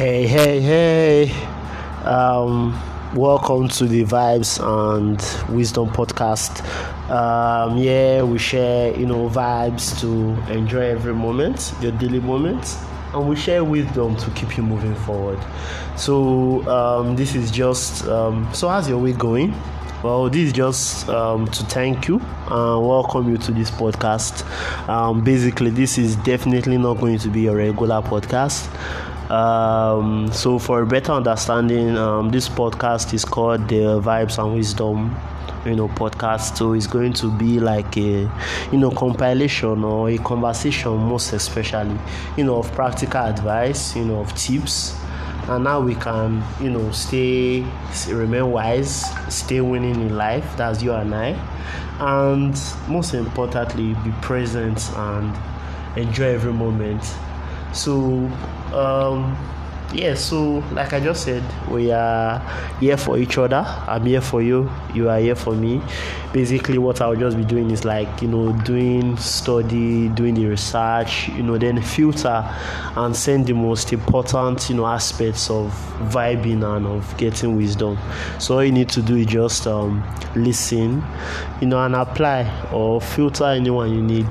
Hey, hey, hey. Um, welcome to the Vibes and Wisdom podcast. Um, yeah, we share, you know, vibes to enjoy every moment, your daily moments, and we share wisdom to keep you moving forward. So, um, this is just, um, so how's your week going? Well, this is just um, to thank you and welcome you to this podcast. Um, basically, this is definitely not going to be a regular podcast. Um, so, for a better understanding, um, this podcast is called the Vibes and Wisdom you know podcast. So it's going to be like a you know compilation or a conversation most especially you know of practical advice you know of tips. And now we can you know stay remain wise stay winning in life. That's you and i. And most importantly be present and enjoy every moment so um yeah so like i just said we are here for each other. I'm here for you. You are here for me. Basically what i'll just be doing is like you know doing study doing the research you know then filter and send the most important you know aspects of vibing and of getting wisdom. So all you need to do is just um, listen you know and apply or filter anyone you need.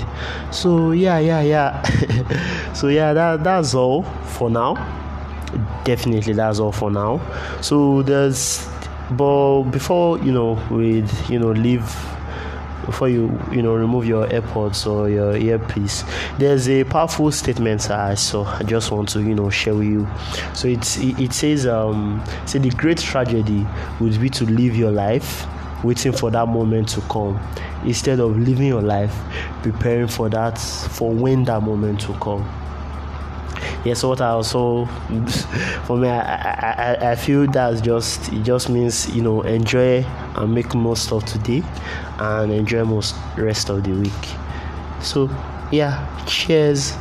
So yeah yeah yeah. So yeah that that's all for now definitely that's all for now. So there's but before you know with you know leave before you you know remove your airpods or your earpiece there's a powerful statement i saw. I just want to you know share with you. So it's it, it says um say the great tragedy would be to live your life waiting for that moment to come instead of living your life preparing for that for when that moment to come yes what i also for me I, I i feel that's just it just means you know enjoy and make most of today and enjoy most rest of the week. So yeah cheers